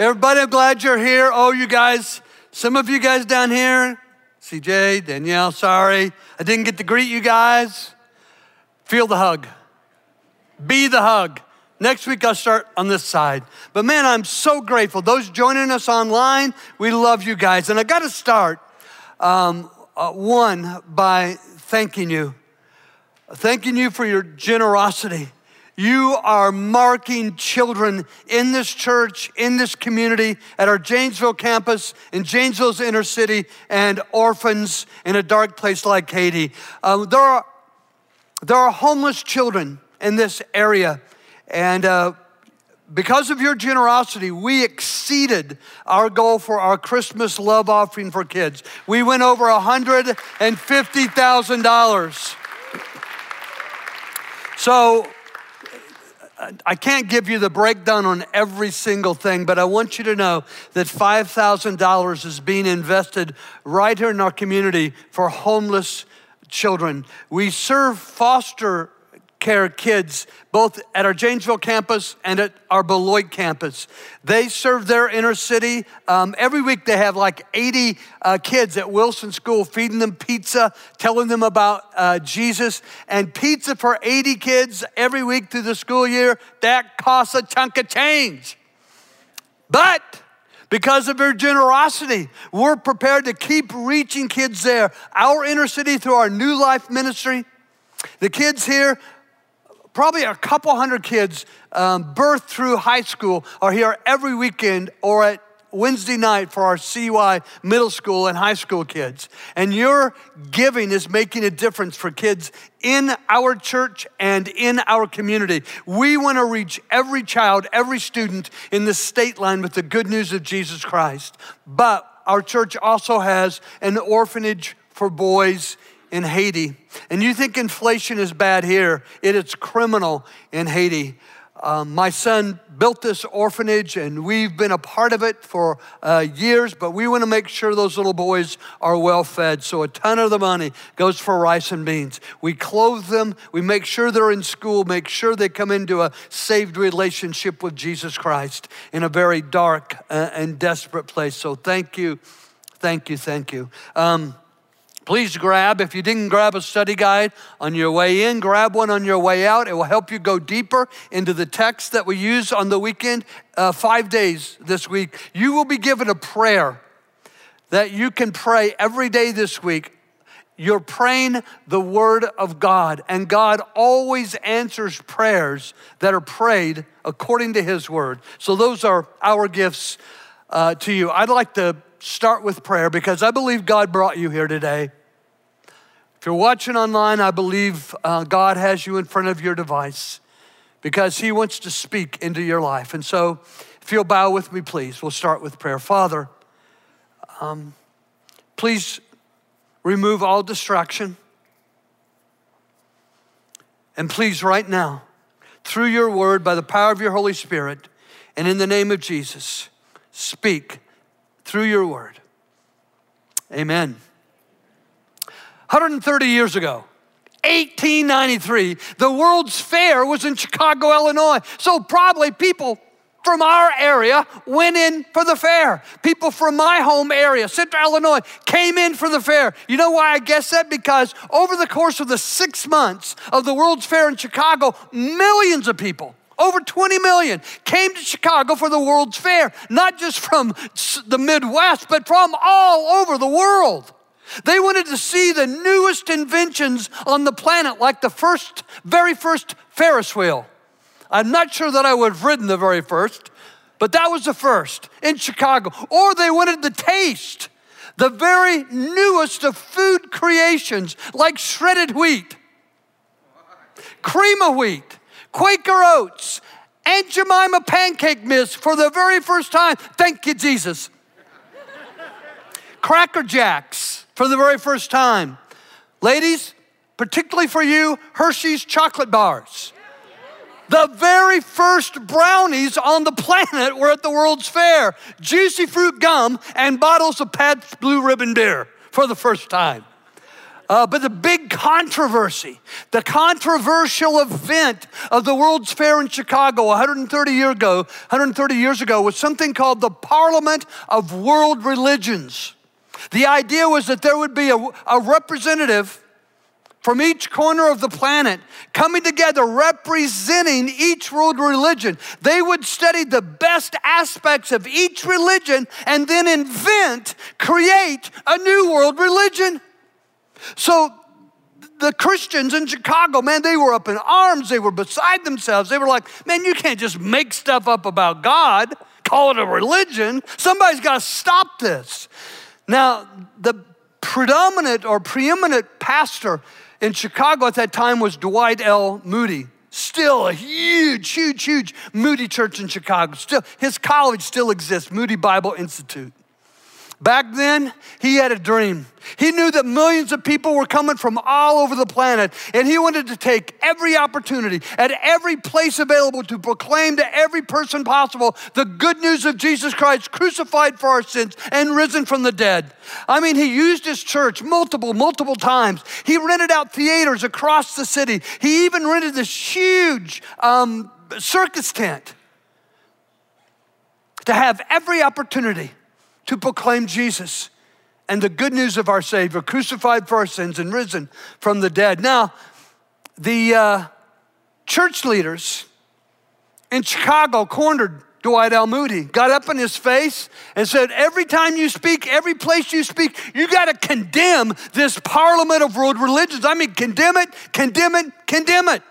Everybody, I'm glad you're here. Oh, you guys, some of you guys down here, CJ, Danielle, sorry. I didn't get to greet you guys. Feel the hug. Be the hug. Next week, I'll start on this side. But man, I'm so grateful. Those joining us online, we love you guys. And I got to start, um, uh, one, by thanking you. Thanking you for your generosity. You are marking children in this church, in this community, at our Janesville campus, in Janesville's inner city, and orphans in a dark place like Haiti. Uh, there, are, there are homeless children in this area, and uh, because of your generosity, we exceeded our goal for our Christmas love offering for kids. We went over $150,000. So, I can't give you the breakdown on every single thing, but I want you to know that $5,000 is being invested right here in our community for homeless children. We serve foster care kids, both at our Janesville campus and at our Beloit campus. They serve their inner city. Um, every week they have like 80 uh, kids at Wilson School feeding them pizza, telling them about uh, Jesus. And pizza for 80 kids every week through the school year, that costs a chunk of change. But because of your generosity, we're prepared to keep reaching kids there. Our inner city through our new life ministry. The kids here probably a couple hundred kids um, birthed through high school are here every weekend or at Wednesday night for our CY middle school and high school kids. And your giving is making a difference for kids in our church and in our community. We want to reach every child, every student in the state line with the good news of Jesus Christ. But our church also has an orphanage for boys in Haiti. And you think inflation is bad here, it is criminal in Haiti. Um, my son built this orphanage and we've been a part of it for uh, years, but we want to make sure those little boys are well fed. So a ton of the money goes for rice and beans. We clothe them, we make sure they're in school, make sure they come into a saved relationship with Jesus Christ in a very dark uh, and desperate place. So thank you, thank you, thank you. Um, Please grab, if you didn't grab a study guide on your way in, grab one on your way out. It will help you go deeper into the text that we use on the weekend, uh, five days this week. You will be given a prayer that you can pray every day this week. You're praying the Word of God, and God always answers prayers that are prayed according to His Word. So, those are our gifts uh, to you. I'd like to start with prayer because I believe God brought you here today. If you're watching online, I believe uh, God has you in front of your device because He wants to speak into your life. And so, if you'll bow with me, please, we'll start with prayer. Father, um, please remove all distraction. And please, right now, through your word, by the power of your Holy Spirit, and in the name of Jesus, speak through your word. Amen. 130 years ago, 1893, the World's Fair was in Chicago, Illinois. So probably people from our area went in for the fair. People from my home area, Central Illinois, came in for the fair. You know why I guess that? Because over the course of the six months of the World's Fair in Chicago, millions of people over 20 million came to Chicago for the World's Fair, not just from the Midwest, but from all over the world. They wanted to see the newest inventions on the planet, like the first, very first Ferris wheel. I'm not sure that I would have ridden the very first, but that was the first in Chicago. Or they wanted to taste the very newest of food creations, like shredded wheat, cream of wheat, Quaker oats, Aunt Jemima pancake mix for the very first time. Thank you, Jesus. Cracker Jacks for the very first time. Ladies, particularly for you, Hershey's chocolate bars. The very first brownies on the planet were at the World's Fair. Juicy fruit gum and bottles of Pabst Blue Ribbon beer for the first time. Uh, but the big controversy, the controversial event of the World's Fair in Chicago 130 years ago, 130 years ago was something called the Parliament of World Religions. The idea was that there would be a, a representative from each corner of the planet coming together representing each world religion. They would study the best aspects of each religion and then invent, create a new world religion. So the Christians in Chicago, man, they were up in arms. They were beside themselves. They were like, man, you can't just make stuff up about God, call it a religion. Somebody's got to stop this. Now, the predominant or preeminent pastor in Chicago at that time was Dwight L. Moody. Still a huge, huge, huge Moody church in Chicago. Still, his college still exists, Moody Bible Institute. Back then, he had a dream. He knew that millions of people were coming from all over the planet, and he wanted to take every opportunity at every place available to proclaim to every person possible the good news of Jesus Christ, crucified for our sins and risen from the dead. I mean, he used his church multiple, multiple times. He rented out theaters across the city. He even rented this huge um, circus tent to have every opportunity to proclaim Jesus and the good news of our Savior, crucified for our sins and risen from the dead. Now, the uh, church leaders in Chicago cornered Dwight L. Moody, got up in his face and said, Every time you speak, every place you speak, you got to condemn this parliament of world religions. I mean, condemn it, condemn it, condemn it.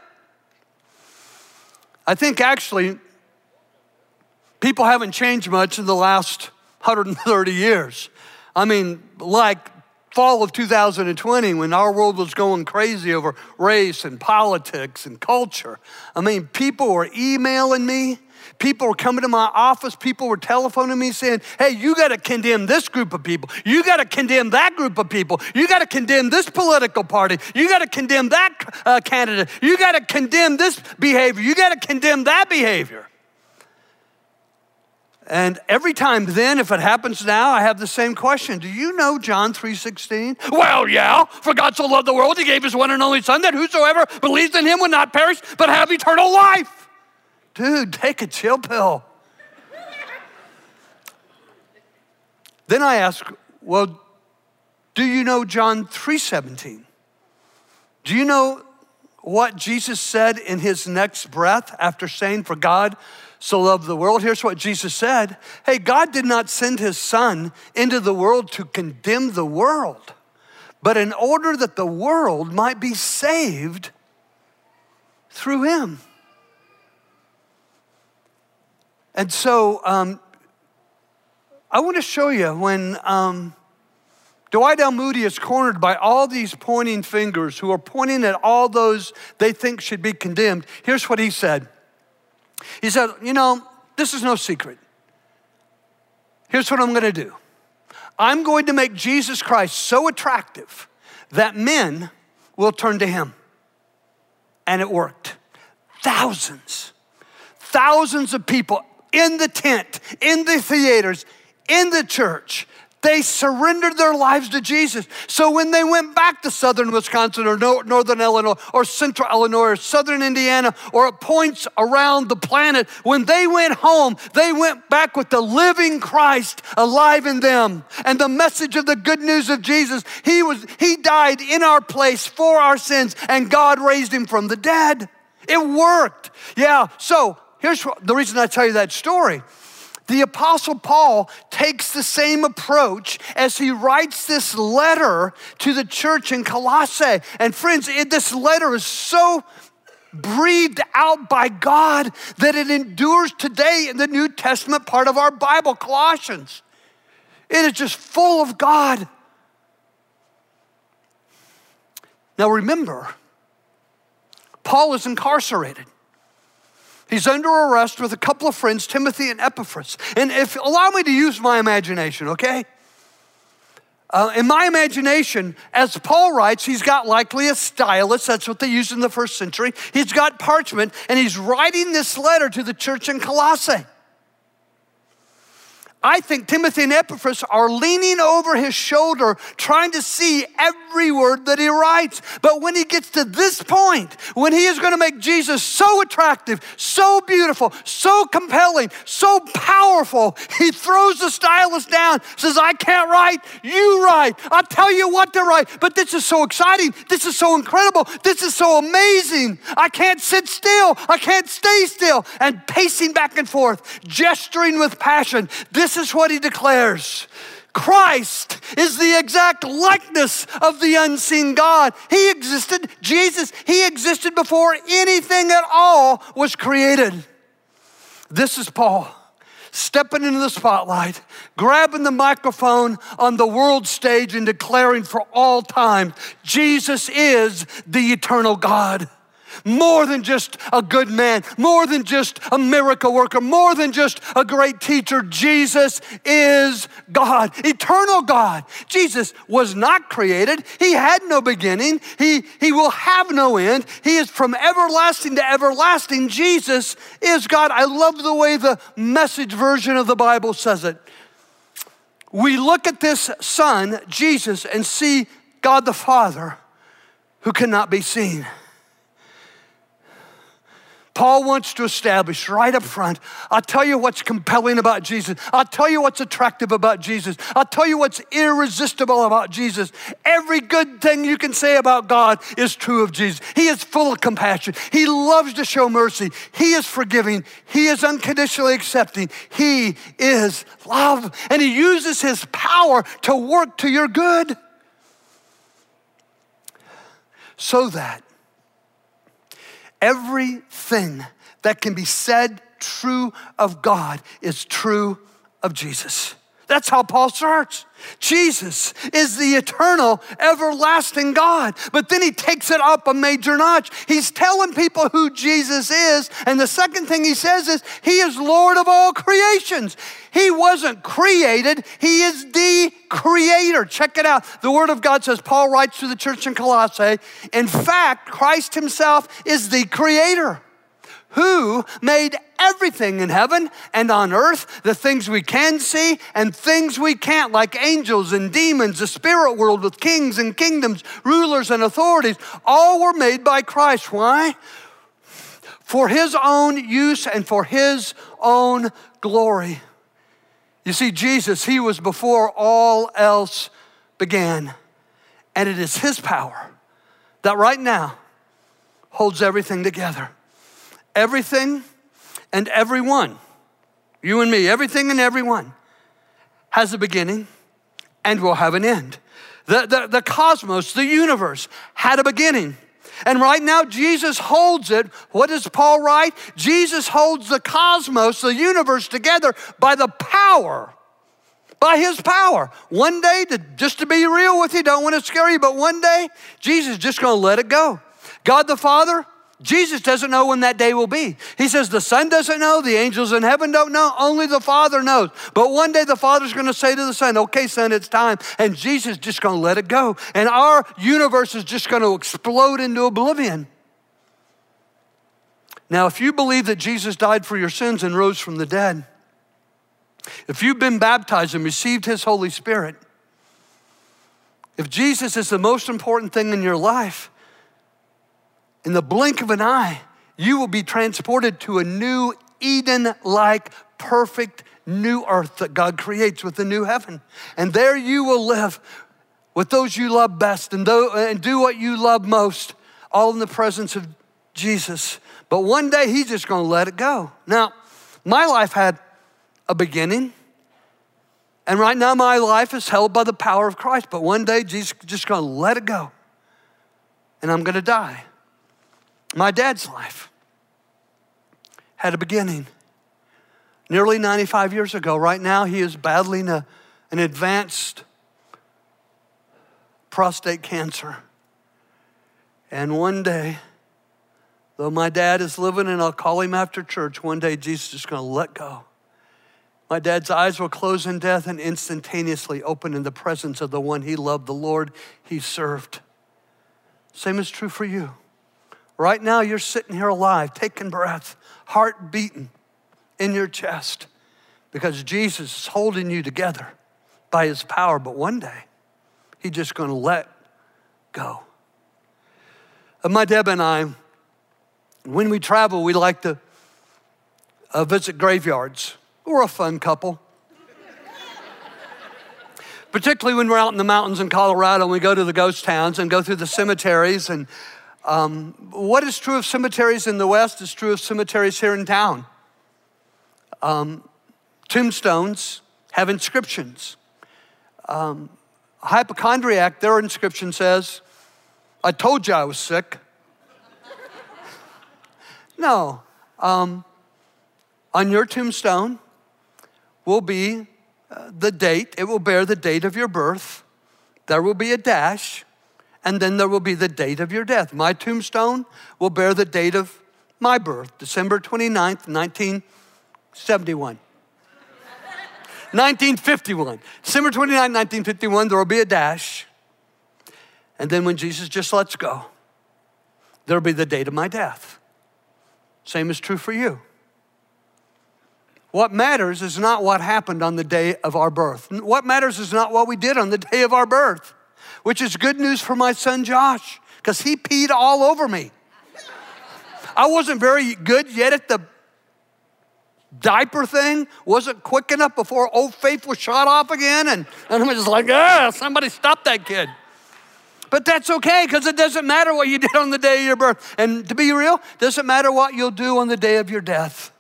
I think actually people haven't changed much in the last 130 years. I mean, like fall of 2020 when our world was going crazy over race and politics and culture. I mean, people were emailing me. People were coming to my office. People were telephoning me saying, hey, you got to condemn this group of people. You got to condemn that group of people. You got to condemn this political party. You got to condemn that uh, candidate. You got to condemn this behavior. You got to condemn that behavior. And every time then, if it happens now, I have the same question. Do you know John 3.16? Well, yeah. For God so loved the world, he gave his one and only son that whosoever believes in him would not perish, but have eternal life. Dude, take a chill pill. then I ask, well, do you know John 3.17? Do you know what Jesus said in his next breath after saying, for God so loved the world. Here's what Jesus said Hey, God did not send his son into the world to condemn the world, but in order that the world might be saved through him. And so um, I want to show you when um, Dwight L. Moody is cornered by all these pointing fingers who are pointing at all those they think should be condemned. Here's what he said he said, You know, this is no secret. Here's what I'm going to do I'm going to make Jesus Christ so attractive that men will turn to him. And it worked. Thousands, thousands of people in the tent, in the theaters, in the church they surrendered their lives to Jesus. So when they went back to southern Wisconsin or northern Illinois or central Illinois or southern Indiana or points around the planet, when they went home, they went back with the living Christ alive in them and the message of the good news of Jesus. He was he died in our place for our sins and God raised him from the dead. It worked. Yeah. So here's the reason I tell you that story the Apostle Paul takes the same approach as he writes this letter to the church in Colossae. And friends, it, this letter is so breathed out by God that it endures today in the New Testament part of our Bible, Colossians. It is just full of God. Now remember, Paul is incarcerated. He's under arrest with a couple of friends, Timothy and Epaphras. And if allow me to use my imagination, okay? Uh, in my imagination, as Paul writes, he's got likely a stylus. That's what they used in the first century. He's got parchment, and he's writing this letter to the church in Colossae. I think Timothy and Epaphras are leaning over his shoulder, trying to see every word that he writes. But when he gets to this point, when he is going to make Jesus so attractive, so beautiful, so compelling, so powerful, he throws the stylus down, says, I can't write, you write. I'll tell you what to write. But this is so exciting. This is so incredible. This is so amazing. I can't sit still. I can't stay still. And pacing back and forth, gesturing with passion. This is what he declares. Christ is the exact likeness of the unseen God. He existed, Jesus, he existed before anything at all was created. This is Paul stepping into the spotlight, grabbing the microphone on the world stage and declaring for all time Jesus is the eternal God more than just a good man, more than just a miracle worker, more than just a great teacher. Jesus is God, eternal God. Jesus was not created, He had no beginning, He, he will have no end. He is from everlasting to everlasting. Jesus is God. I love the way the message version of the Bible says it. We look at this Son, Jesus, and see God the Father who cannot be seen. Paul wants to establish right up front I'll tell you what's compelling about Jesus. I'll tell you what's attractive about Jesus. I'll tell you what's irresistible about Jesus. Every good thing you can say about God is true of Jesus. He is full of compassion. He loves to show mercy. He is forgiving. He is unconditionally accepting. He is love. And He uses His power to work to your good so that Everything that can be said true of God is true of Jesus. That's how Paul starts. Jesus is the eternal, everlasting God. But then he takes it up a major notch. He's telling people who Jesus is. And the second thing he says is, He is Lord of all creations. He wasn't created, He is the creator. Check it out. The Word of God says, Paul writes to the church in Colossae, in fact, Christ Himself is the creator who made everything in heaven and on earth, the things we can see and things we can't, like angels and demons, the spirit world with kings and kingdoms, rulers and authorities, all were made by Christ. Why? For his own use and for his own glory. You see, Jesus, he was before all else began. And it is his power that right now holds everything together everything and everyone, you and me, everything and everyone has a beginning and will have an end. The, the, the cosmos, the universe, had a beginning. And right now, Jesus holds it. What does Paul write? Jesus holds the cosmos, the universe together by the power, by his power. One day, to, just to be real with you, don't want to scare you, but one day, Jesus is just going to let it go. God the Father, Jesus doesn't know when that day will be. He says the Son doesn't know, the angels in heaven don't know, only the Father knows. But one day the Father's to say to the Son, Okay, Son, it's time. And Jesus is just to let it go. And our universe is just to explode into oblivion. Now, if you believe that Jesus died for your sins and rose from the dead, if you've been baptized and received His Holy Spirit, if Jesus is the most important thing in your life, in the blink of an eye, you will be transported to a new Eden like, perfect new earth that God creates with the new heaven. And there you will live with those you love best and, do, and do what you love most, all in the presence of Jesus. But one day He's just gonna let it go. Now, my life had a beginning. And right now, my life is held by the power of Christ. But one day, Jesus is just going to let it go. And I'm going to die. My dad's life had a beginning. Nearly 95 years ago, right now, he is battling a, an advanced prostate cancer. And one day, though my dad is living and I'll call him after church, one day Jesus is going to let go. My dad's eyes will close in death and instantaneously open in the presence of the one he loved, the Lord he served. Same is true for you. Right now, you're sitting here alive, taking breath, heart beating in your chest. because Jesus is holding you together by his power, but one day he's just going to let go. And my Deb and I, when we travel, we like to uh, visit graveyards. We're a fun couple. Particularly when we're out in the mountains in Colorado and we go to the ghost towns and go through the cemeteries. And um, what is true of cemeteries in the West is true of cemeteries here in town. Um, tombstones have inscriptions. Um, hypochondriac, their inscription says, I told you I was sick. no. Um, on your tombstone will be uh, the date, it will bear the date of your birth. There will be a dash, and then there will be the date of your death. My tombstone will bear the date of my birth, December 29th, 1971. 1951. December 29, 1951, there will be a dash. And then when Jesus just lets go, there'll be the date of my death. Same is true for you. What matters is not what happened on the day of our birth. What matters is not what we did on the day of our birth, which is good news for my son Josh, because he peed all over me. I wasn't very good yet at the diaper thing wasn't quick enough before old faith was shot off again. And, and I'm just like, ah, somebody stop that kid. But that's okay because it doesn't matter what you did on the day of your birth. And to be real, doesn't matter what you'll do on the day of your death.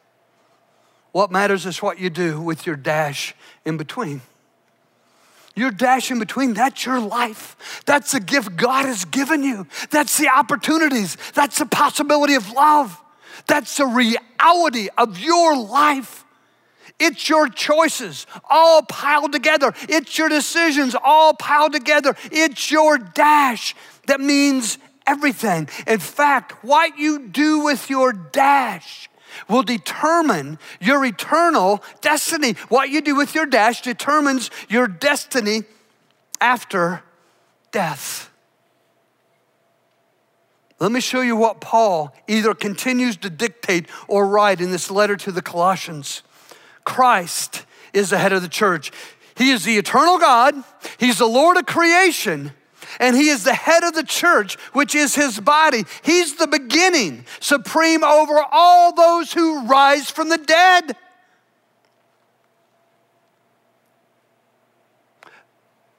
What matters is what you do with your dash in between. Your dash in between, that's your life. That's the gift God has given you. That's the opportunities. That's the possibility of love. That's the reality of your life. It's your choices all piled together. It's your decisions all piled together. It's your dash that means everything. In fact, what you do with your dash will determine your eternal destiny. What you do with your dash determines your destiny after death. Let me show you what Paul either continues to dictate or write in this letter to the Colossians. Christ is the head of the church. He is the eternal God, He's the Lord of creation, and He is the head of the church, which is His body. He's the beginning, supreme over all those who rise from the dead.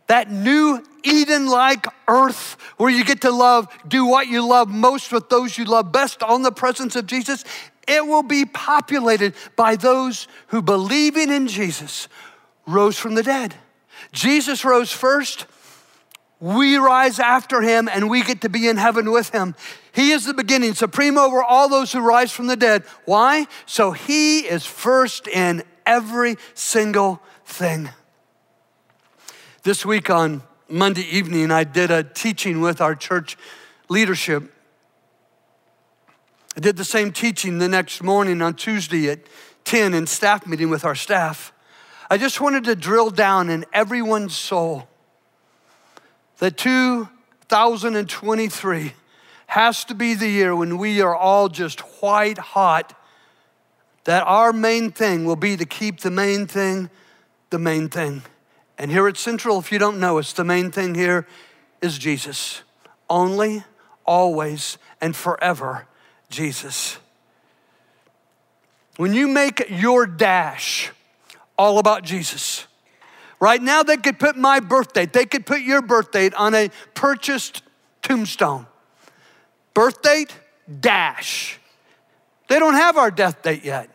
That new Eden like earth where you get to love, do what you love most with those you love best on the presence of Jesus, it will be populated by those who believing in Jesus rose from the dead. Jesus rose first. We rise after him and we get to be in heaven with him. He is the beginning, supreme over all those who rise from the dead. Why? So he is first in every single thing. This week on Monday evening, I did a teaching with our church leadership. I did the same teaching the next morning on Tuesday at 10 in staff meeting with our staff. I just wanted to drill down in everyone's soul that 2023 has to be the year when we are all just white hot, that our main thing will be to keep the main thing the main thing. And here at Central, if you don't know us, the main thing here is Jesus. Only, always, and forever, Jesus. When you make your dash all about Jesus, right now they could put my birth date, they could put your birth date on a purchased tombstone. Birth date, dash. They don't have our death date yet,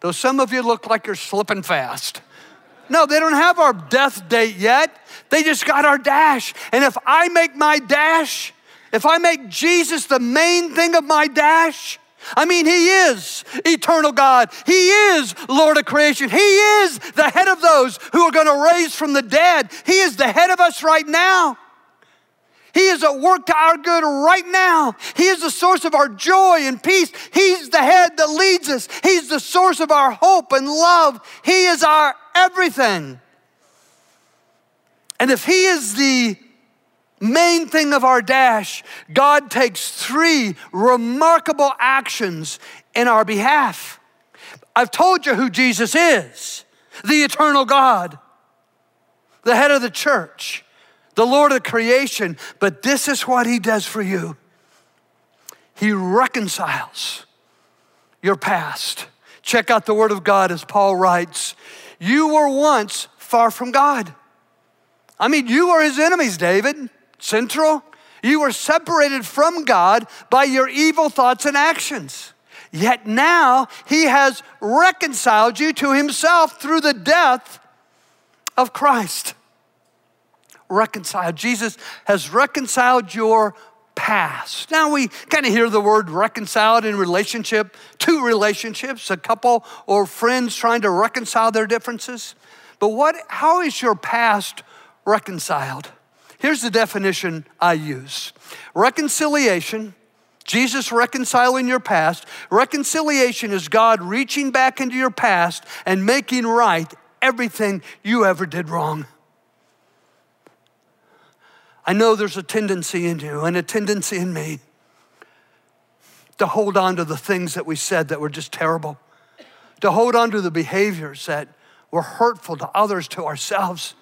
though some of you look like you're slipping fast. No, they don't have our death date yet. They just got our dash. And if I make my dash, if I make Jesus the main thing of my dash, I mean, He is eternal God. He is Lord of creation. He is the head of those who are going to raise from the dead. He is the head of us right now. He is at work to our good right now. He is the source of our joy and peace. He's the head that leads us. He's the source of our hope and love. He is our everything. And if He is the main thing of our dash, God takes three remarkable actions in our behalf. I've told you who Jesus is. the eternal God, the head of the church, the Lord of creation. But this is what he does for you He reconciles your past. Check out the Word of God as Paul writes You were once far from God. I mean, you were his enemies, David, central. You were separated from God by your evil thoughts and actions. Yet now he has reconciled you to himself through the death of Christ. Reconciled. Jesus has reconciled your past. Now we kind of hear the word reconciled in relationship, two relationships, a couple or friends trying to reconcile their differences. But what how is your past reconciled? Here's the definition I use. Reconciliation Jesus reconciling your past. Reconciliation is God reaching back into your past and making right everything you ever did wrong. I know there's a tendency in you and a tendency in me to hold on to the things that we said that were just terrible, to hold on to the behaviors that were hurtful to others, to ourselves,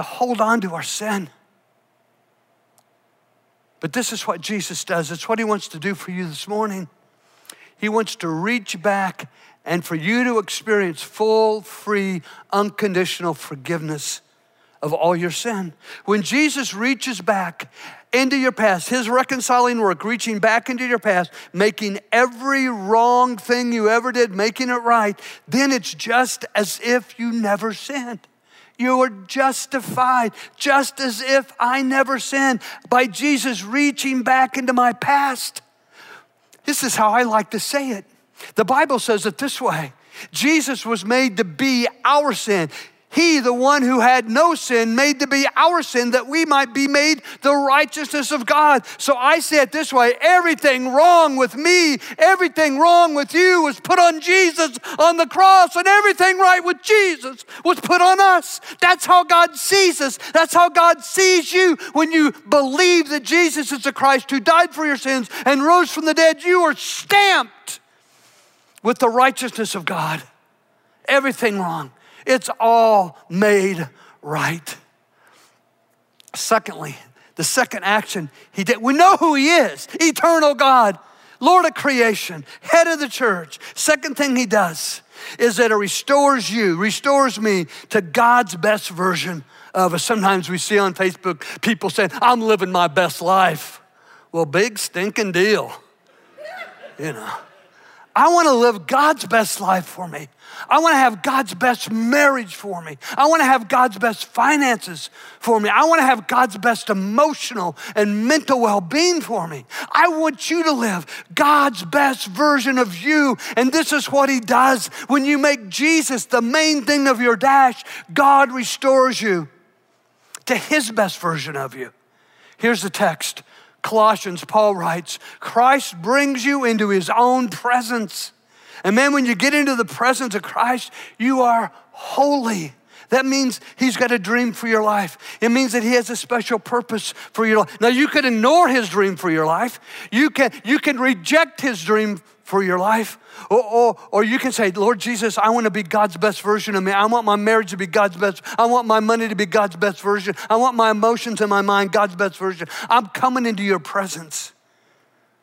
to hold on to our sin. But this is what Jesus does. It's what he wants to do for you this morning. He wants to reach back and for you to experience full, free, unconditional forgiveness of all your sin. When Jesus reaches back into your past, his reconciling work, reaching back into your past, making every wrong thing you ever did, making it right, then it's just as if you never sinned. You are justified, just as if I never sinned, by Jesus reaching back into my past. This is how I like to say it. The Bible says it this way Jesus was made to be our sin. He, the one who had no sin, made to be our sin that we might be made the righteousness of God. So I say it this way everything wrong with me, everything wrong with you was put on Jesus on the cross, and everything right with Jesus was put on us. That's how God sees us. That's how God sees you when you believe that Jesus is the Christ who died for your sins and rose from the dead. You are stamped with the righteousness of God. Everything wrong. It's all made right. Secondly, the second action he did, we know who he is eternal God, Lord of creation, head of the church. Second thing he does is that it restores you, restores me to God's best version of us. Sometimes we see on Facebook people saying, I'm living my best life. Well, big stinking deal. You know. I want to live God's best life for me. I want to have God's best marriage for me. I want to have God's best finances for me. I want to have God's best emotional and mental well being for me. I want you to live God's best version of you. And this is what He does. When you make Jesus the main thing of your dash, God restores you to His best version of you. Here's the text Colossians, Paul writes, Christ brings you into his own presence. And man, when you get into the presence of Christ, you are holy. That means he's got a dream for your life. It means that he has a special purpose for your life. Now you can ignore his dream for your life. You can, you can reject his dream for your life. Or, or, or you can say, Lord Jesus, I want to be God's best version of me. I want my marriage to be God's best. I want my money to be God's best version. I want my emotions and my mind God's best version. I'm coming into your presence.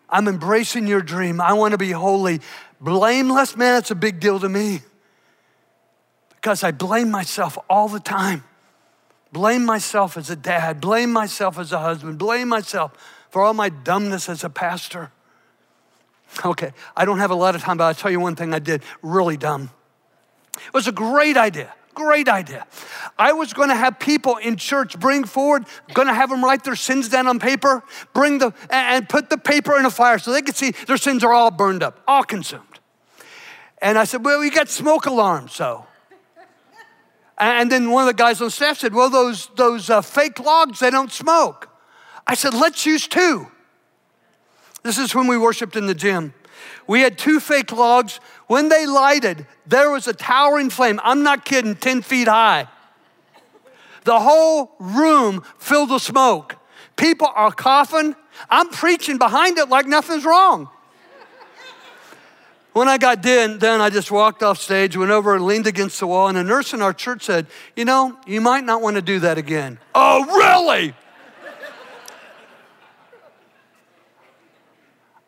I'm embracing your dream. I want to be holy. Blameless, man, it's a big deal to me because I blame myself all the time. Blame myself as a dad, blame myself as a husband, blame myself for all my dumbness as a pastor. Okay, I don't have a lot of time, but I'll tell you one thing I did really dumb. It was a great idea. Great idea. I was going to have people in church bring forward, going to have them write their sins down on paper, bring the and put the paper in a fire so they could see their sins are all burned up, all consumed. And I said, "Well, we got smoke alarms, so." And then one of the guys on staff said, "Well, those those uh, fake logs they don't smoke." I said, "Let's use two. This is when we worshiped in the gym. We had two fake logs. When they lighted, there was a towering flame. I'm not kidding, 10 feet high. The whole room filled with smoke. People are coughing. I'm preaching behind it like nothing's wrong. When I got done, then I just walked off stage, went over and leaned against the wall, and a nurse in our church said, You know, you might not want to do that again. oh, really?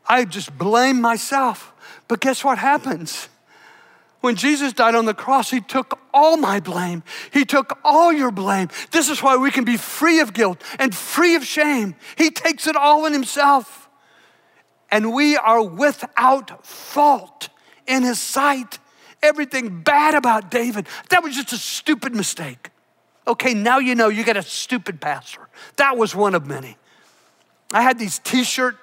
I just blame myself. But guess what happens? When Jesus died on the cross, He took all my blame. He took all your blame. This is why we can be free of guilt and free of shame. He takes it all in Himself and we are without fault in his sight. Everything bad about David, that was just a stupid mistake. Okay, now you know you got a stupid pastor. That was one of many. I had these t shirt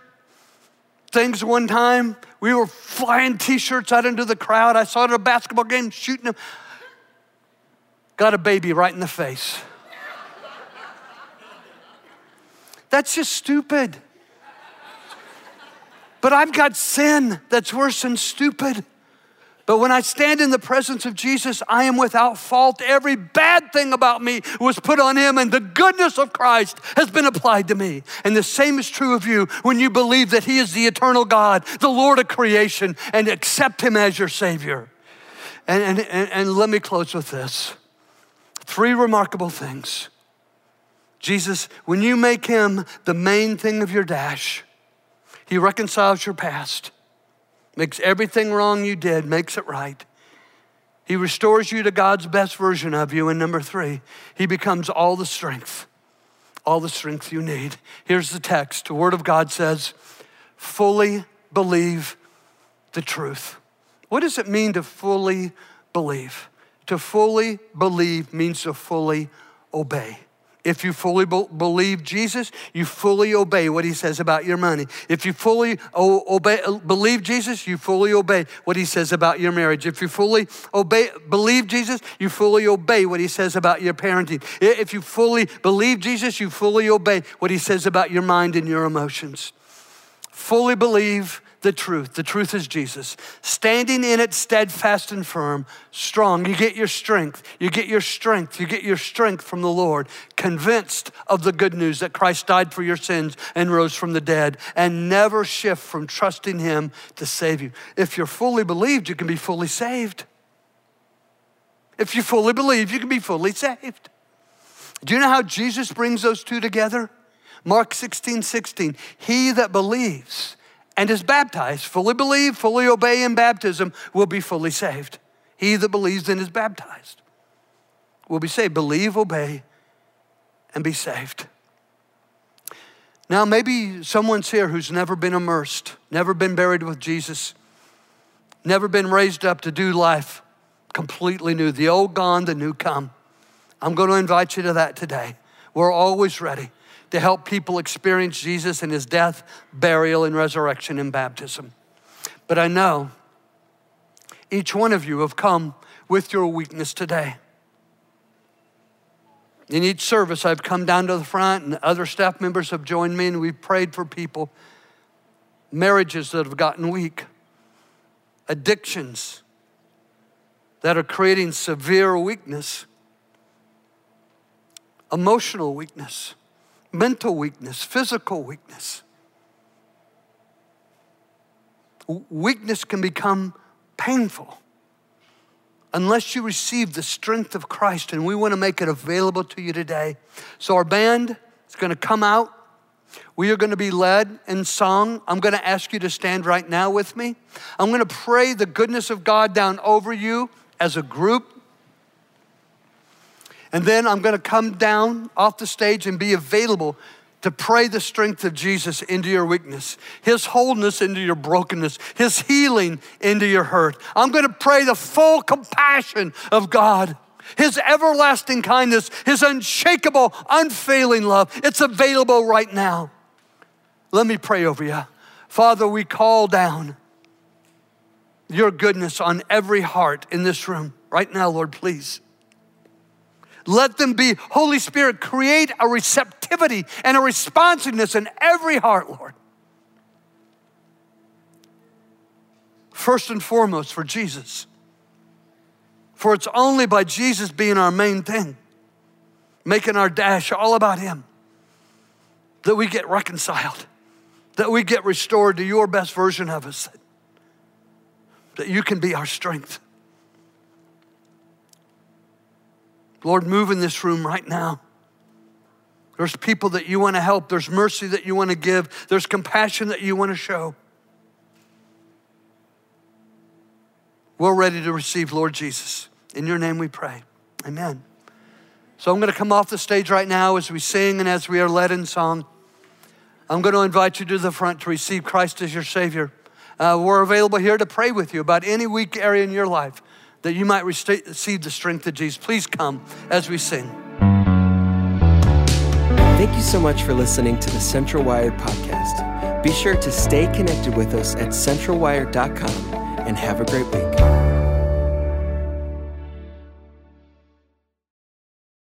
things one time. We were flying t shirts out into the crowd. I saw it at a basketball game, shooting them. Got a baby right in the face. That's just stupid. But I've got sin that's worse than stupid. But when I stand in the presence of Jesus, I am without fault. Every bad thing about me was put on him, and the goodness of Christ has been applied to me. And the same is true of you when you believe that he is the eternal God, the Lord of creation, and accept him as your Savior. And, and, and, and let me close with this three remarkable things. Jesus, when you make him the main thing of your dash, he reconciles your past, makes everything wrong you did, makes it right. He restores you to God's best version of you. And number three, He becomes all the strength, all the strength you need. Here's the text the Word of God says, fully believe the truth. What does it mean to fully believe? To fully believe means to fully obey. If you fully believe Jesus, you fully obey what he says about your money. If you fully obey, believe Jesus, you fully obey what he says about your marriage. If you fully obey, believe Jesus, you fully obey what he says about your parenting. If you fully believe Jesus, you fully obey what he says about your mind and your emotions. Fully believe the truth. The truth is Jesus. Standing in it steadfast and firm, strong. You get your strength. You get your strength. You get your strength from the Lord. Convinced of the good news that Christ died for your sins and rose from the dead, and never shift from trusting Him to save you. If you're fully believed, you can be fully saved. If you fully believe, you can be fully saved. Do you know how Jesus brings those two together? Mark 16, 16. He that believes and is baptized, fully believe, fully obey in baptism, will be fully saved. He that believes and is baptized will be saved. Believe, obey, and be saved. Now, maybe someone's here who's never been immersed, never been buried with Jesus, never been raised up to do life completely new. The old gone, the new come. I'm going to invite you to that today. We're always ready to help people experience Jesus in his death, burial, and resurrection in baptism. But I know each one of you have come with your weakness today. In each service, I've come down to the front, and other staff members have joined me, and we've prayed for people, marriages that have gotten weak, addictions that are creating severe weakness, emotional weakness mental weakness, physical weakness. Weakness can become painful unless you receive the strength of Christ, and we want to make it available to you today. So, our band is going to come out. We are going to be led in song. I'm going to ask you to stand right now with me. I'm going to pray the goodness of God down over you as a group. And then I'm going to come down off the stage and be available to pray the strength of Jesus into your weakness, His wholeness into your brokenness, His healing into your hurt. I'm going to pray the full compassion of God. His everlasting kindness, His unshakable, unfailing love. It's available right now. Let me pray over you. Father, we call down your goodness on every heart in this room right now, Lord, please. Let them be, Holy Spirit, create a receptivity and a responsiveness in every heart, Lord. First and foremost, for Jesus. For it's only by Jesus being our main thing, making our dash all about Him, that we get reconciled, that we get restored to your best version of us. that you can be our strength. Lord, move in this room right now. There's people that you want to help. There's mercy that you want to give. There's compassion that you want to show. We're ready to receive Lord Jesus. In your name we pray. Amen. So I'm going to come off the stage right now as we sing and as we are led in song. I'm going to invite you to the front to receive Christ as your Savior. Uh, we're available here to pray with you about any weak area in your life that you might receive the strength of Jesus. Please come as we sing. Thank you so much for listening to the Central Wired podcast. Be sure to stay connected with us at centralwired.com and have a great week.